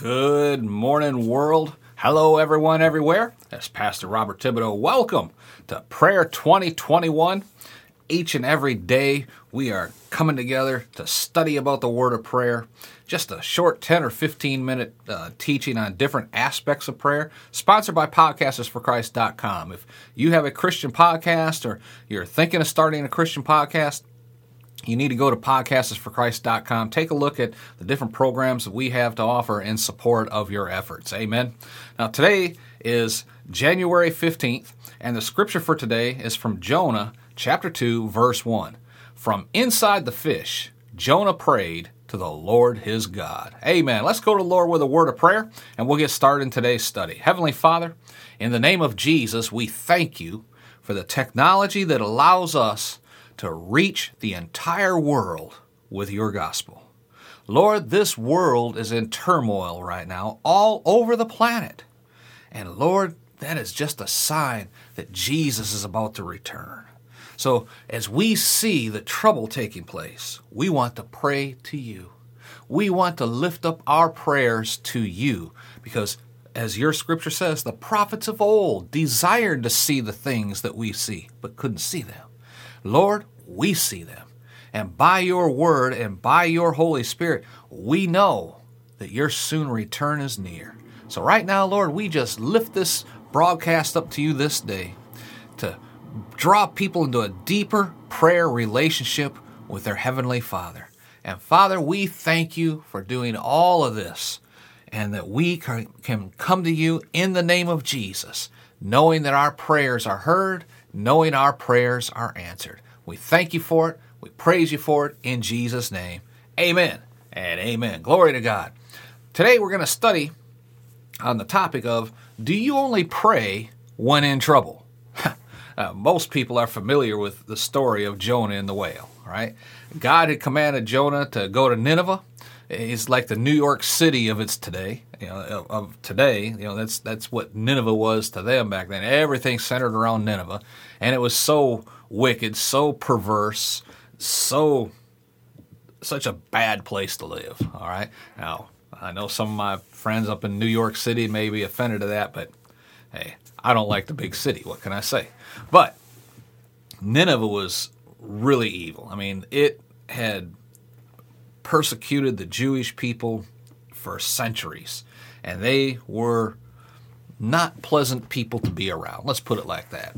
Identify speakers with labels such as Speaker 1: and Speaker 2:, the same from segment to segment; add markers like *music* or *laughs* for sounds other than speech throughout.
Speaker 1: Good morning, world. Hello, everyone, everywhere. That's Pastor Robert Thibodeau. Welcome to Prayer 2021. Each and every day, we are coming together to study about the Word of Prayer. Just a short 10 or 15 minute uh, teaching on different aspects of prayer, sponsored by PodcastersForChrist.com. If you have a Christian podcast or you're thinking of starting a Christian podcast, you need to go to podcastersforchrist.com. Take a look at the different programs that we have to offer in support of your efforts. Amen. Now, today is January 15th, and the scripture for today is from Jonah chapter 2, verse 1. From inside the fish, Jonah prayed to the Lord his God. Amen. Let's go to the Lord with a word of prayer, and we'll get started in today's study. Heavenly Father, in the name of Jesus, we thank you for the technology that allows us to reach the entire world with your gospel. Lord, this world is in turmoil right now, all over the planet. And Lord, that is just a sign that Jesus is about to return. So, as we see the trouble taking place, we want to pray to you. We want to lift up our prayers to you because, as your scripture says, the prophets of old desired to see the things that we see, but couldn't see them. Lord, we see them. And by your word and by your Holy Spirit, we know that your soon return is near. So, right now, Lord, we just lift this broadcast up to you this day to draw people into a deeper prayer relationship with their Heavenly Father. And Father, we thank you for doing all of this and that we can come to you in the name of Jesus, knowing that our prayers are heard, knowing our prayers are answered. We thank you for it. We praise you for it in Jesus' name. Amen and amen. Glory to God. Today we're going to study on the topic of do you only pray when in trouble? *laughs* uh, most people are familiar with the story of Jonah and the whale, right? God had commanded Jonah to go to Nineveh. It's like the New York City of its today, you know, of today. You know, that's that's what Nineveh was to them back then. Everything centered around Nineveh, and it was so wicked, so perverse, so such a bad place to live. All right. Now, I know some of my friends up in New York City may be offended to that, but hey, I don't like the big city. What can I say? But Nineveh was really evil. I mean, it had persecuted the Jewish people for centuries, and they were not pleasant people to be around. Let's put it like that.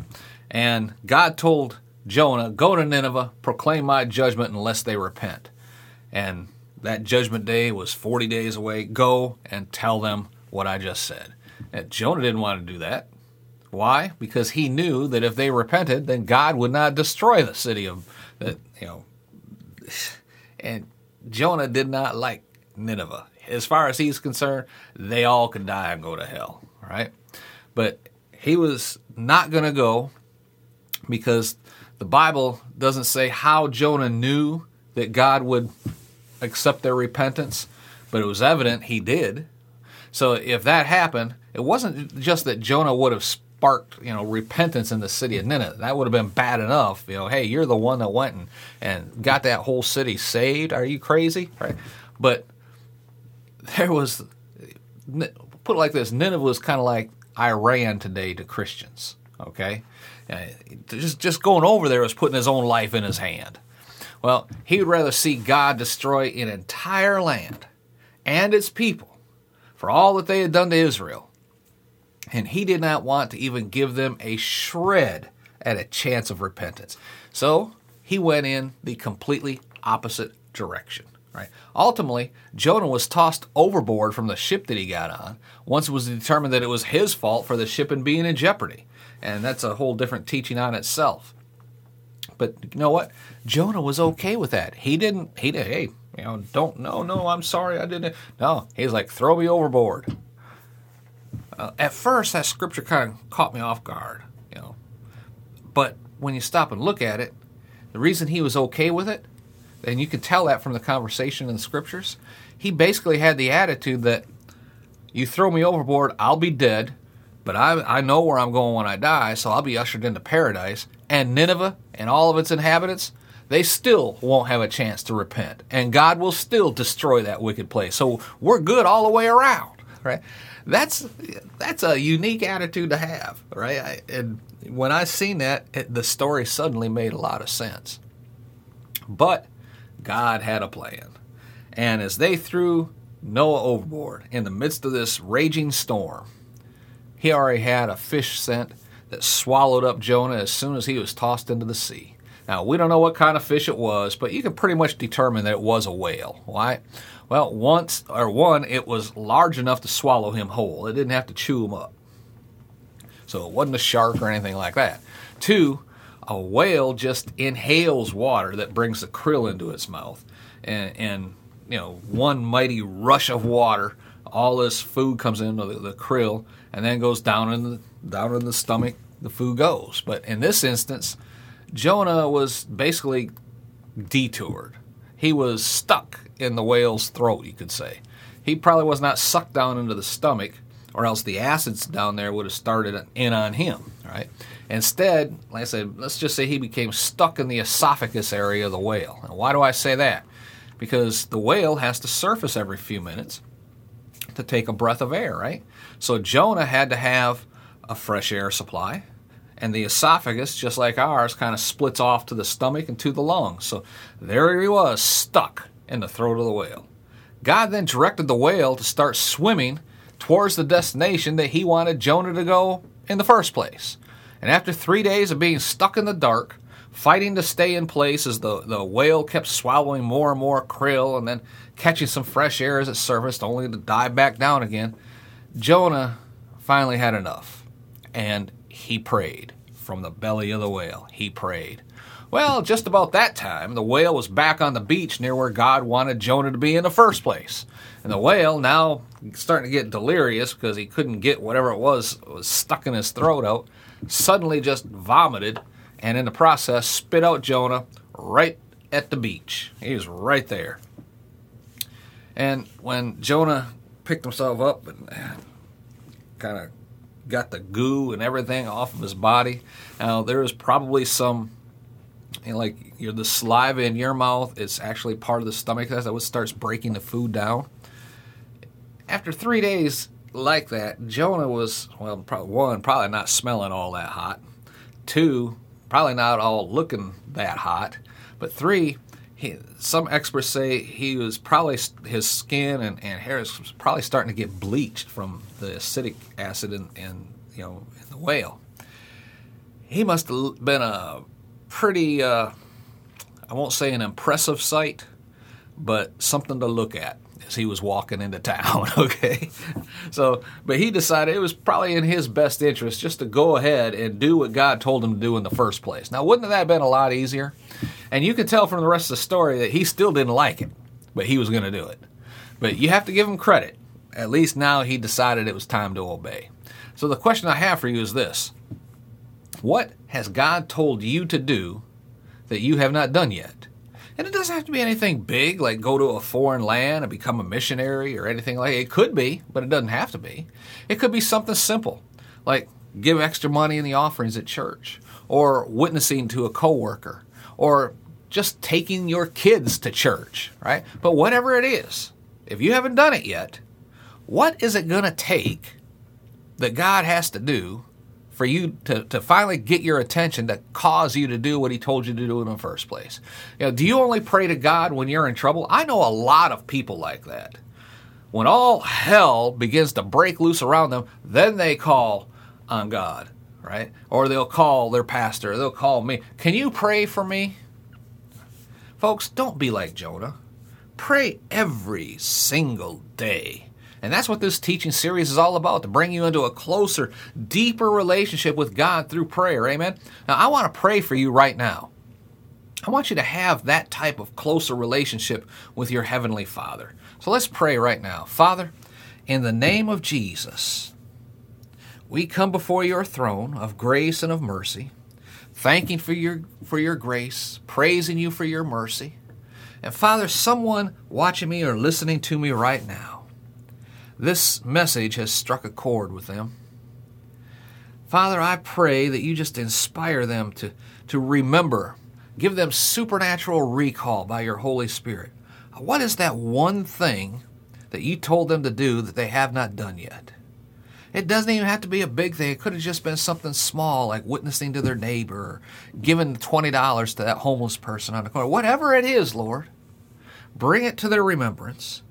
Speaker 1: And God told Jonah, Go to Nineveh, proclaim my judgment unless they repent. And that judgment day was 40 days away. Go and tell them what I just said. And Jonah didn't want to do that. Why? Because he knew that if they repented, then God would not destroy the city of that, you know. *sighs* And Jonah did not like Nineveh. As far as he's concerned, they all could die and go to hell, right? But he was not going to go because the Bible doesn't say how Jonah knew that God would accept their repentance, but it was evident he did. So if that happened, it wasn't just that Jonah would have sparked, you know, repentance in the city of Nineveh. That would have been bad enough. You know, hey, you're the one that went and, and got that whole city saved. Are you crazy? Right? But there was, put it like this, Nineveh was kind of like Iran today to Christians. Okay, uh, just just going over there was putting his own life in his hand. Well, he would rather see God destroy an entire land and its people for all that they had done to Israel. And he did not want to even give them a shred at a chance of repentance. So he went in the completely opposite direction. Right. Ultimately, Jonah was tossed overboard from the ship that he got on once it was determined that it was his fault for the ship and being in jeopardy and that's a whole different teaching on itself. But you know what? Jonah was okay with that. He didn't. He did. Hey, you know, don't. No, no. I'm sorry. I didn't. No. He's like, throw me overboard. Uh, at first, that scripture kind of caught me off guard. You know, but when you stop and look at it, the reason he was okay with it, and you can tell that from the conversation in the scriptures, he basically had the attitude that you throw me overboard, I'll be dead but I, I know where I'm going when I die, so I'll be ushered into paradise. And Nineveh and all of its inhabitants, they still won't have a chance to repent, and God will still destroy that wicked place. So we're good all the way around, right? That's that's a unique attitude to have, right? I, and when I seen that, it, the story suddenly made a lot of sense. But God had a plan, and as they threw Noah overboard in the midst of this raging storm, he already had a fish sent that swallowed up Jonah as soon as he was tossed into the sea. Now, we don't know what kind of fish it was, but you can pretty much determine that it was a whale. Why? Well, once or one, it was large enough to swallow him whole. It didn't have to chew him up. So it wasn't a shark or anything like that. Two, a whale just inhales water that brings the krill into its mouth. And, and you know, one mighty rush of water, all this food comes into the, the krill and then goes down in the down in the stomach, the food goes. But in this instance, Jonah was basically detoured. He was stuck in the whale's throat, you could say. He probably was not sucked down into the stomach, or else the acids down there would have started in on him, right? Instead, like I said, let's just say he became stuck in the esophagus area of the whale. And why do I say that? Because the whale has to surface every few minutes to take a breath of air, right? So Jonah had to have a fresh air supply and the esophagus, just like ours, kind of splits off to the stomach and to the lungs. So there he was, stuck in the throat of the whale. God then directed the whale to start swimming towards the destination that he wanted Jonah to go in the first place. And after three days of being stuck in the dark, fighting to stay in place as the, the whale kept swallowing more and more krill and then catching some fresh air as it surfaced, only to dive back down again, Jonah finally had enough. And he prayed. From the belly of the whale, he prayed. Well, just about that time, the whale was back on the beach near where God wanted Jonah to be in the first place. And the whale, now starting to get delirious because he couldn't get whatever it was was stuck in his throat out, suddenly just vomited and in the process spit out Jonah right at the beach. He was right there. And when Jonah picked himself up and uh, kind of got the goo and everything off of his body. Now there is probably some, you know, like you're the saliva in your mouth. It's actually part of the stomach that what starts breaking the food down. After three days like that, Jonah was well, probably, one probably not smelling all that hot. Two, probably not all looking that hot. But three, he, some experts say he was probably his skin and, and hair is probably starting to get bleached from the acidic acid in, in you know in the whale. He must have been a pretty uh, I won't say an impressive sight, but something to look at as he was walking into town. *laughs* Okay, so but he decided it was probably in his best interest just to go ahead and do what God told him to do in the first place. Now, wouldn't that have been a lot easier? And you can tell from the rest of the story that he still didn't like it, but he was going to do it. But you have to give him credit. At least now he decided it was time to obey. So the question I have for you is this What has God told you to do that you have not done yet? And it doesn't have to be anything big, like go to a foreign land and become a missionary or anything like that. It could be, but it doesn't have to be. It could be something simple, like give extra money in the offerings at church, or witnessing to a coworker, or just taking your kids to church, right? But whatever it is, if you haven't done it yet, what is it going to take that God has to do for you to, to finally get your attention to cause you to do what he told you to do in the first place? You know, do you only pray to God when you're in trouble? I know a lot of people like that. When all hell begins to break loose around them, then they call on God, right? Or they'll call their pastor, they'll call me. Can you pray for me? Folks, don't be like Jonah. Pray every single day. And that's what this teaching series is all about to bring you into a closer, deeper relationship with God through prayer. Amen. Now, I want to pray for you right now. I want you to have that type of closer relationship with your Heavenly Father. So let's pray right now. Father, in the name of Jesus, we come before your throne of grace and of mercy thanking for your for your grace, praising you for your mercy. And Father, someone watching me or listening to me right now, this message has struck a chord with them. Father, I pray that you just inspire them to, to remember Give them supernatural recall by your Holy Spirit. What is that one thing that you told them to do that they have not done yet? It doesn't even have to be a big thing. It could have just been something small, like witnessing to their neighbor, or giving $20 to that homeless person on the corner. Whatever it is, Lord, bring it to their remembrance.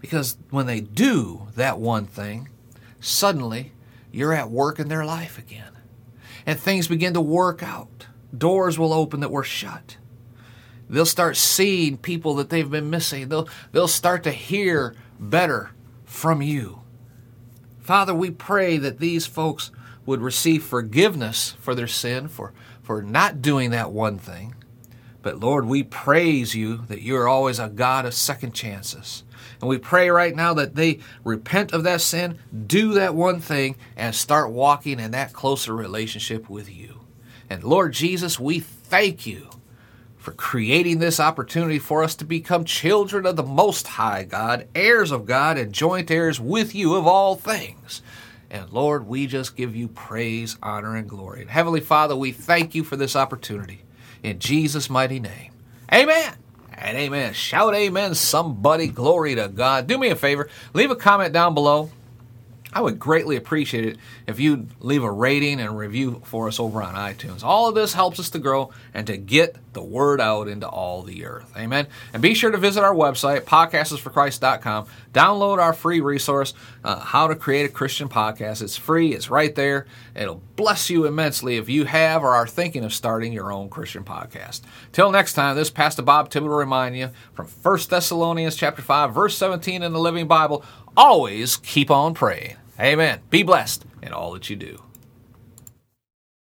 Speaker 1: Because when they do that one thing, suddenly you're at work in their life again. And things begin to work out. Doors will open that were shut. They'll start seeing people that they've been missing. They'll, they'll start to hear better from you. Father, we pray that these folks would receive forgiveness for their sin, for, for not doing that one thing. But Lord, we praise you that you are always a God of second chances. And we pray right now that they repent of that sin, do that one thing, and start walking in that closer relationship with you. And Lord Jesus, we thank you for creating this opportunity for us to become children of the Most High God, heirs of God, and joint heirs with you of all things. And Lord, we just give you praise, honor, and glory. And Heavenly Father, we thank you for this opportunity. In Jesus' mighty name. Amen. And amen. Shout amen, somebody. Glory to God. Do me a favor, leave a comment down below. I would greatly appreciate it if you leave a rating and review for us over on iTunes. All of this helps us to grow and to get the word out into all the earth. Amen. And be sure to visit our website, podcastsforchrist.com. Download our free resource, uh, How to Create a Christian Podcast. It's free, it's right there. It'll bless you immensely if you have or are thinking of starting your own Christian podcast. Till next time, this Pastor Bob Thibodeau remind you from 1 Thessalonians chapter 5, verse 17 in the Living Bible, always keep on praying. Amen. Be blessed in all that you do.